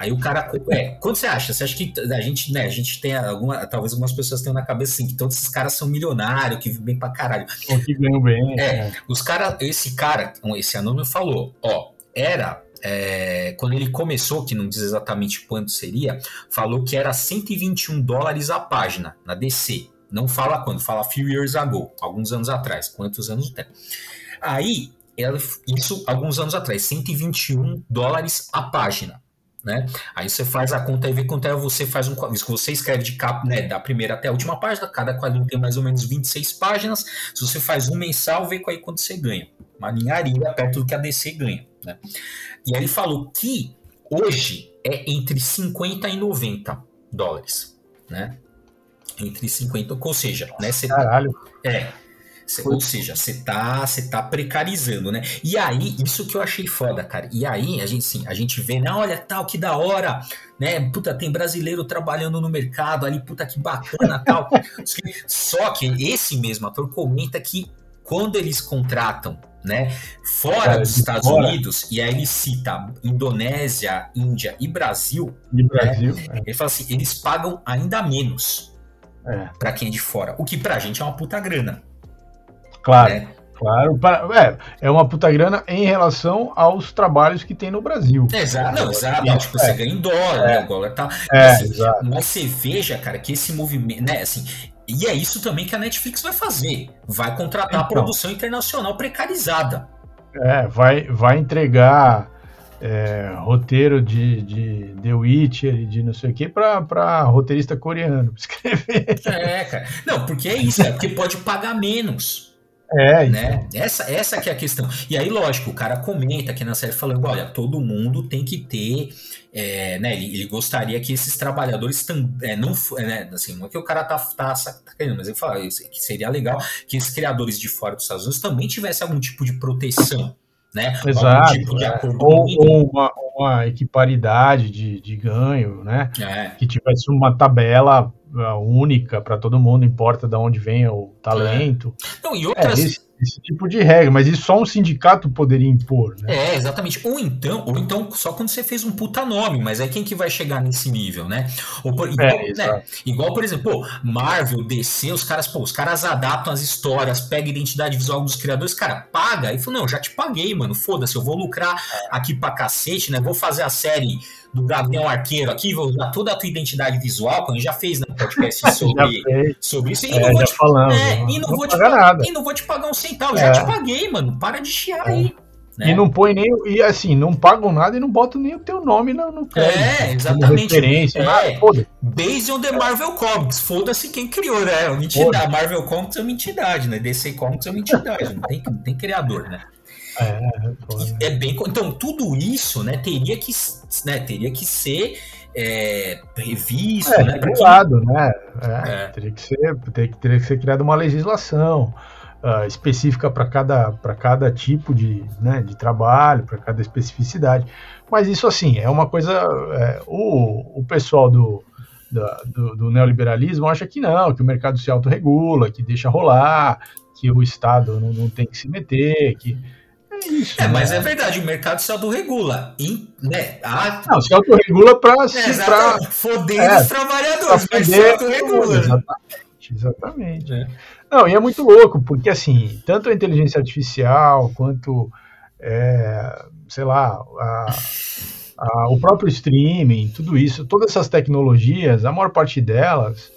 Aí o cara. É, quando você acha? Você acha que a gente, né, a gente tem alguma. Talvez algumas pessoas tenham na cabeça assim, que todos esses caras são milionários, que vivem bem pra caralho. Ou que ganham bem. É, é. os caras. Esse cara, esse anônimo falou, ó, era. É, quando ele começou, que não diz exatamente quanto seria, falou que era 121 dólares a página na DC. Não fala quando, fala few years ago, alguns anos atrás. Quantos anos tem? Aí, ela, isso alguns anos atrás, 121 dólares a página. Né? Aí você faz a conta e vê quanto é você faz um você escreve de capa, né, da primeira até a última página, cada quadrinho tem mais ou menos 26 páginas. Se você faz um mensal, vê aí quanto você ganha. Uma ninharia perto do que a DC ganha, né? E aí ele falou que hoje é entre 50 e 90 dólares, né? Entre 50, ou seja, né, você, Caralho. É, ou seja, você tá, você tá precarizando, né? E aí, isso que eu achei foda, cara. E aí, a gente, sim, a gente vê, né? Olha, tal, que da hora, né? Puta, tem brasileiro trabalhando no mercado ali, puta, que bacana, tal. Só que esse mesmo ator comenta que quando eles contratam, né, fora dos Estados fora. Unidos, e aí ele cita Indonésia, Índia e Brasil, e Brasil né, é. ele fala assim, eles pagam ainda menos é. para quem é de fora, o que pra gente é uma puta grana. Claro. Né? Claro, para, é, é uma puta grana em relação aos trabalhos que tem no Brasil. Exato, não, exato. É, tipo, você ganha em dólar, né? é? O dólar tá. É, assim, mas você veja, cara, que esse movimento, né, assim, e é isso também que a Netflix vai fazer. Vai contratar então, produção internacional precarizada. É, vai, vai entregar é, roteiro de, de The Witcher e de não sei o que para roteirista coreano escrever. É, cara. Não, porque é isso, é porque pode pagar menos. É, né? Essa, essa que é a questão. E aí, lógico, o cara comenta aqui na série falando: olha, todo mundo tem que ter. É, né, ele, ele, gostaria que esses trabalhadores tam, é, não. É, né, assim, não é que o cara tá, tá, tá querendo, mas ele fala que seria legal que esses criadores de fora dos Estados Unidos também tivessem algum tipo de proteção. Né? Exato. Tipo de é. ou, ou uma, uma, equiparidade de, de ganho, né? É. Que tivesse uma tabela única para todo mundo, importa de onde vem o talento. É. Não, e outras... É, esse, esse, tipo de regra, mas isso só um sindicato poderia impor, né? É, exatamente. Ou então, ou então só quando você fez um puta nome, mas é quem que vai chegar nesse nível, né? Por, igual, é, né? igual, por exemplo, pô, Marvel, DC, os caras, pô, os caras adaptam as histórias, pega a identidade visual dos criadores, cara, paga. E falou, não, já te paguei, mano, foda-se, eu vou lucrar aqui pra cacete, né? Vou fazer a série do Gavião Arqueiro aqui, vou usar toda a tua identidade visual, que a gente já fez no né, podcast sobre, sobre isso, e é, não vou te, falando, é, e não, não vou te nada. e não vou te pagar um centavo, é. já te paguei, mano, para de chiar é. aí. Né? E não põe nem. E assim, não pagam nada e não botam nem o teu nome no, no. É, exatamente. Referência, é. Nada, Based on the Marvel Comics. Foda-se quem criou, né? Uma entidade. Marvel Comics é uma entidade, né? DC Comics é uma entidade. não, tem, não tem criador, né? É, é, é bem. Então, tudo isso, né, teria que, né, teria que ser é, revisto, é, né? Regulado, né? É, é. Teria, que ser, teria, teria que ser criada uma legislação uh, específica para cada, cada tipo de, né, de trabalho, para cada especificidade. Mas isso, assim, é uma coisa. É, o, o pessoal do, do, do, neoliberalismo acha que não, que o mercado se autorregula, que deixa rolar, que o Estado não, não tem que se meter, que é isso. É, né? mas é verdade, o mercado se autorregula. E, né, a... Não, se autorregula para é, pra... foder é, os trabalhadores, mas se autorregula. Exatamente, exatamente. É. Não, e é muito louco, porque assim, tanto a inteligência artificial quanto, é, sei lá, a, a, o próprio streaming, tudo isso, todas essas tecnologias, a maior parte delas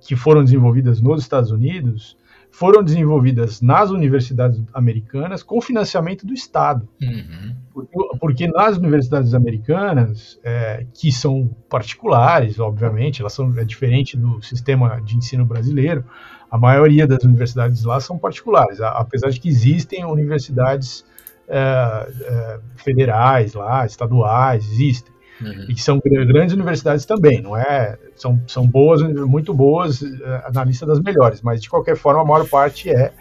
que foram desenvolvidas nos Estados Unidos, foram desenvolvidas nas universidades americanas com financiamento do Estado. Uhum. Porque, nas universidades americanas, é, que são particulares, obviamente, elas são é diferente do sistema de ensino brasileiro, a maioria das universidades lá são particulares, apesar de que existem universidades é, é, federais lá, estaduais, existem. Uhum. E que são grandes universidades também, não é? São, são boas, muito boas é, na lista das melhores, mas de qualquer forma a maior parte é,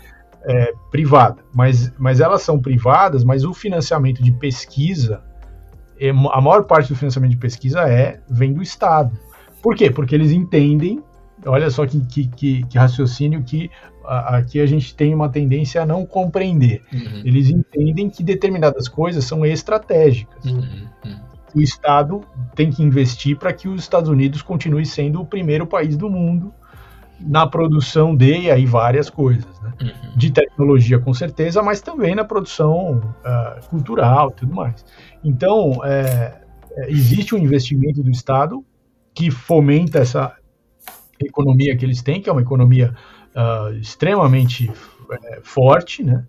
é privada. Mas, mas elas são privadas, mas o financiamento de pesquisa, é, a maior parte do financiamento de pesquisa é vem do Estado. Por quê? Porque eles entendem, olha só que, que, que, que raciocínio que aqui a gente tem uma tendência a não compreender. Uhum. Eles entendem que determinadas coisas são estratégicas. Uhum. O Estado tem que investir para que os Estados Unidos continue sendo o primeiro país do mundo na produção de e aí várias coisas, né? uhum. de tecnologia com certeza, mas também na produção uh, cultural, tudo mais. Então é, é, existe um investimento do Estado que fomenta essa economia que eles têm, que é uma economia uh, extremamente uh, forte, né?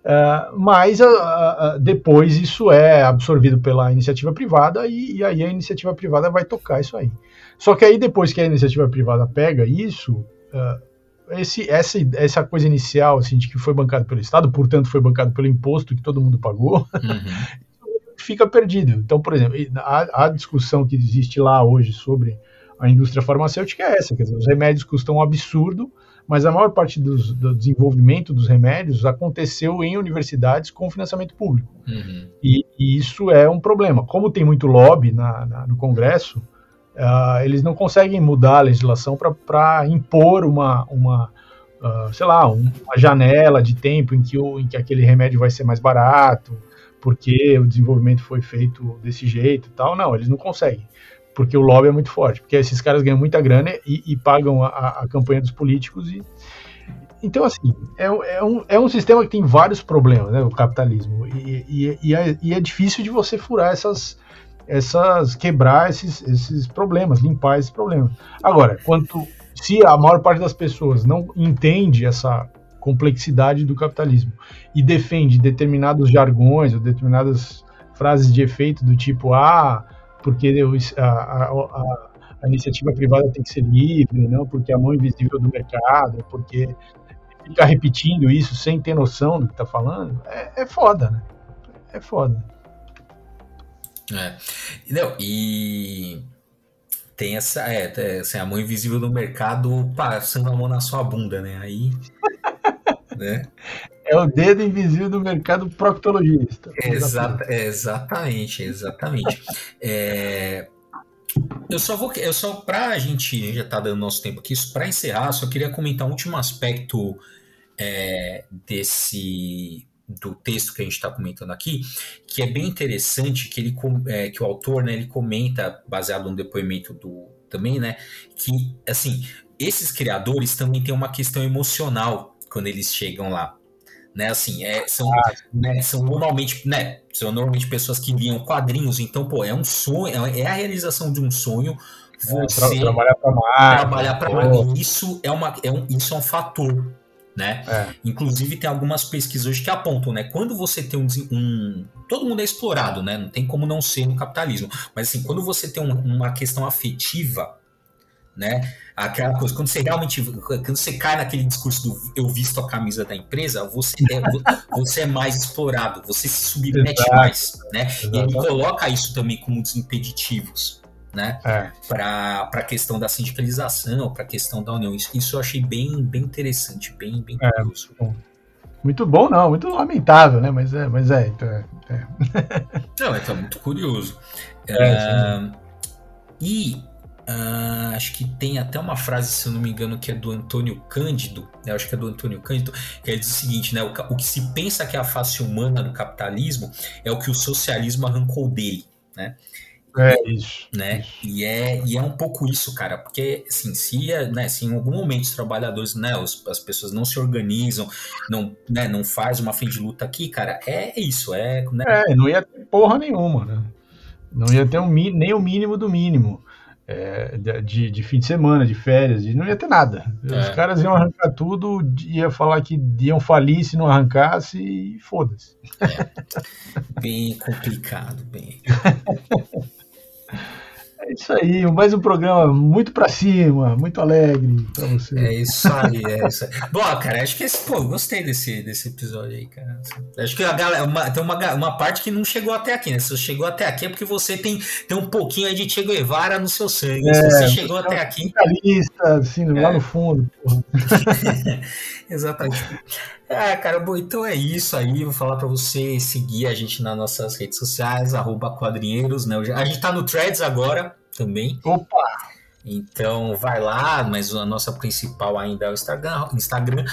Uh, mas uh, uh, depois isso é absorvido pela iniciativa privada e, e, aí a iniciativa privada vai tocar isso aí. Só que aí depois que a iniciativa privada pega isso, esse, essa, essa coisa inicial assim, de que foi bancado pelo Estado, portanto foi bancado pelo imposto que todo mundo pagou, uhum. fica perdido. Então, por exemplo, a, a, discussão que existe lá hoje sobre a indústria farmacêutica é essa, quer dizer, os remédios custam um absurdo, mas a maior parte dos, do desenvolvimento dos remédios aconteceu em universidades com financiamento público. Uhum. E, e, isso é um problema. Como tem muito lobby na, na, no Congresso, uh, eles não conseguem mudar a legislação para impor uma, uma uh, sei lá, um, uma janela de tempo em que, o, em que aquele remédio vai ser mais barato, porque o desenvolvimento foi feito desse jeito e tal. Não, eles não conseguem porque o lobby é muito forte, porque esses caras ganham muita grana e, e pagam a, a, campanha dos políticos. E, então, assim, é, é, um, é um sistema que tem vários problemas, né, o capitalismo, e, e, é, e é difícil de você furar essas, essas quebrar esses, esses problemas, limpar esses problemas. Agora, quanto se a maior parte das pessoas não entende essa complexidade do capitalismo e defende determinados jargões ou determinadas frases de efeito do tipo ah porque a, a, a, iniciativa privada tem que ser livre, não porque a mão invisível do mercado, porque ficar repetindo isso sem ter noção do que está falando, é, é foda, né? É foda. É. Não, e tem essa, é, assim, a mão invisível do mercado passando a mão na sua bunda, né? Aí, né? É o dedo invisível do mercado proctologista. Exata, exatamente, exatamente. é, eu só vou, eu só para a gente já tá dando nosso tempo aqui, para encerrar, só queria comentar um último aspecto é, desse do texto que a gente está comentando aqui, que é bem interessante, que ele é, que o autor, né, ele comenta baseado no depoimento do também, né, que assim esses criadores também têm uma questão emocional quando eles chegam lá né? Assim, é, são, ah, né, são normalmente, né? São normalmente pessoas que liam quadrinhos, então, pô, é um sonho, é, é a realização de um sonho. Você é, trabalhar para mais, trabalhar para. Isso é uma, é um, isso é um fator, né? É. Inclusive tem algumas pesquisas hoje que apontam, né? Quando você tem um, um, todo mundo é explorado, né? Não tem como não ser no capitalismo, mas assim, quando você tem um, uma questão afetiva, né? Aquela coisa, quando você realmente, quando você cai naquele discurso do eu visto a camisa da empresa, você é, você é mais explorado, você se submete Exato. mais, né? Exato. E ele coloca isso também como desimpeditivos né? É. Para a questão da sindicalização, para a questão da união. Isso, isso eu achei bem, bem interessante, bem, bem é, curioso. Muito bom, não, muito lamentável, né? Mas é, mas é. Então é, é. Não, é tá muito curioso. É, uh, e uh, acho que tem até uma frase, se eu não me engano, que é do Antônio Cândido, né? acho que é do Antônio Cândido, que ele diz o seguinte, né? O, o que se pensa que é a face humana do capitalismo é o que o socialismo arrancou dele, né? É isso. Né? Isso. E, é, e é um pouco isso, cara, porque assim, se, né, se em algum momento os trabalhadores, né, os, as pessoas não se organizam, não, né, não faz uma fim de luta aqui, cara, é isso, é. Né? É, não ia ter porra nenhuma, né? Não ia ter um, nem o mínimo do mínimo. É, de, de, fim de semana, de férias, de, não ia ter nada. É. Os caras iam arrancar tudo, ia falar que iam falir se não arrancasse e foda-se. É. Bem complicado, bem. É isso aí, mais um programa muito pra cima, muito alegre pra você. É isso aí, é isso aí. Bom, cara, acho que esse, pô, gostei desse, desse episódio aí, cara. Acho que a galera, uma, tem uma, uma parte que não chegou até aqui, né? Se você chegou até aqui é porque você tem, tem um pouquinho aí de Che Guevara no seu sangue. É, Se você chegou até é aqui. assim, é. lá no fundo. Exatamente. É, cara, bom, então é isso aí. Vou falar para você seguir a gente nas nossas redes sociais, arroba quadrinheiros, né? A gente tá no Threads agora também. Opa! Então vai lá, mas a nossa principal ainda é o Instagram, Instagram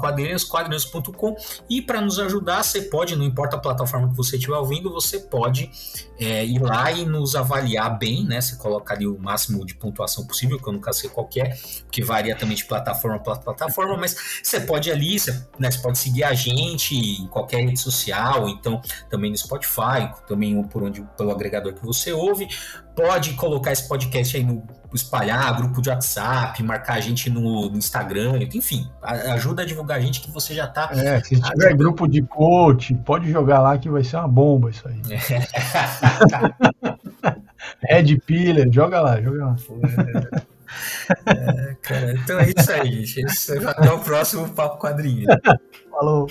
quadrinhos, quadrinhos.com. E para nos ajudar, você pode, não importa a plataforma que você estiver ouvindo, você pode é, ir lá e nos avaliar bem, né? Você coloca ali o máximo de pontuação possível, que eu nunca sei qual é, porque varia também de plataforma para plataforma, mas você pode ali, você, né, você pode seguir a gente em qualquer rede social, então também no Spotify, também por onde pelo agregador que você ouve pode colocar esse podcast aí no espalhar, grupo de WhatsApp, marcar a gente no, no Instagram, enfim, ajuda a divulgar a gente que você já tá. É, se tiver ajuda... grupo de coach, pode jogar lá que vai ser uma bomba isso aí. É. Red Pillar, joga lá, joga lá. É, cara, então é isso aí, gente. Até o próximo Papo Quadrinho. Falou.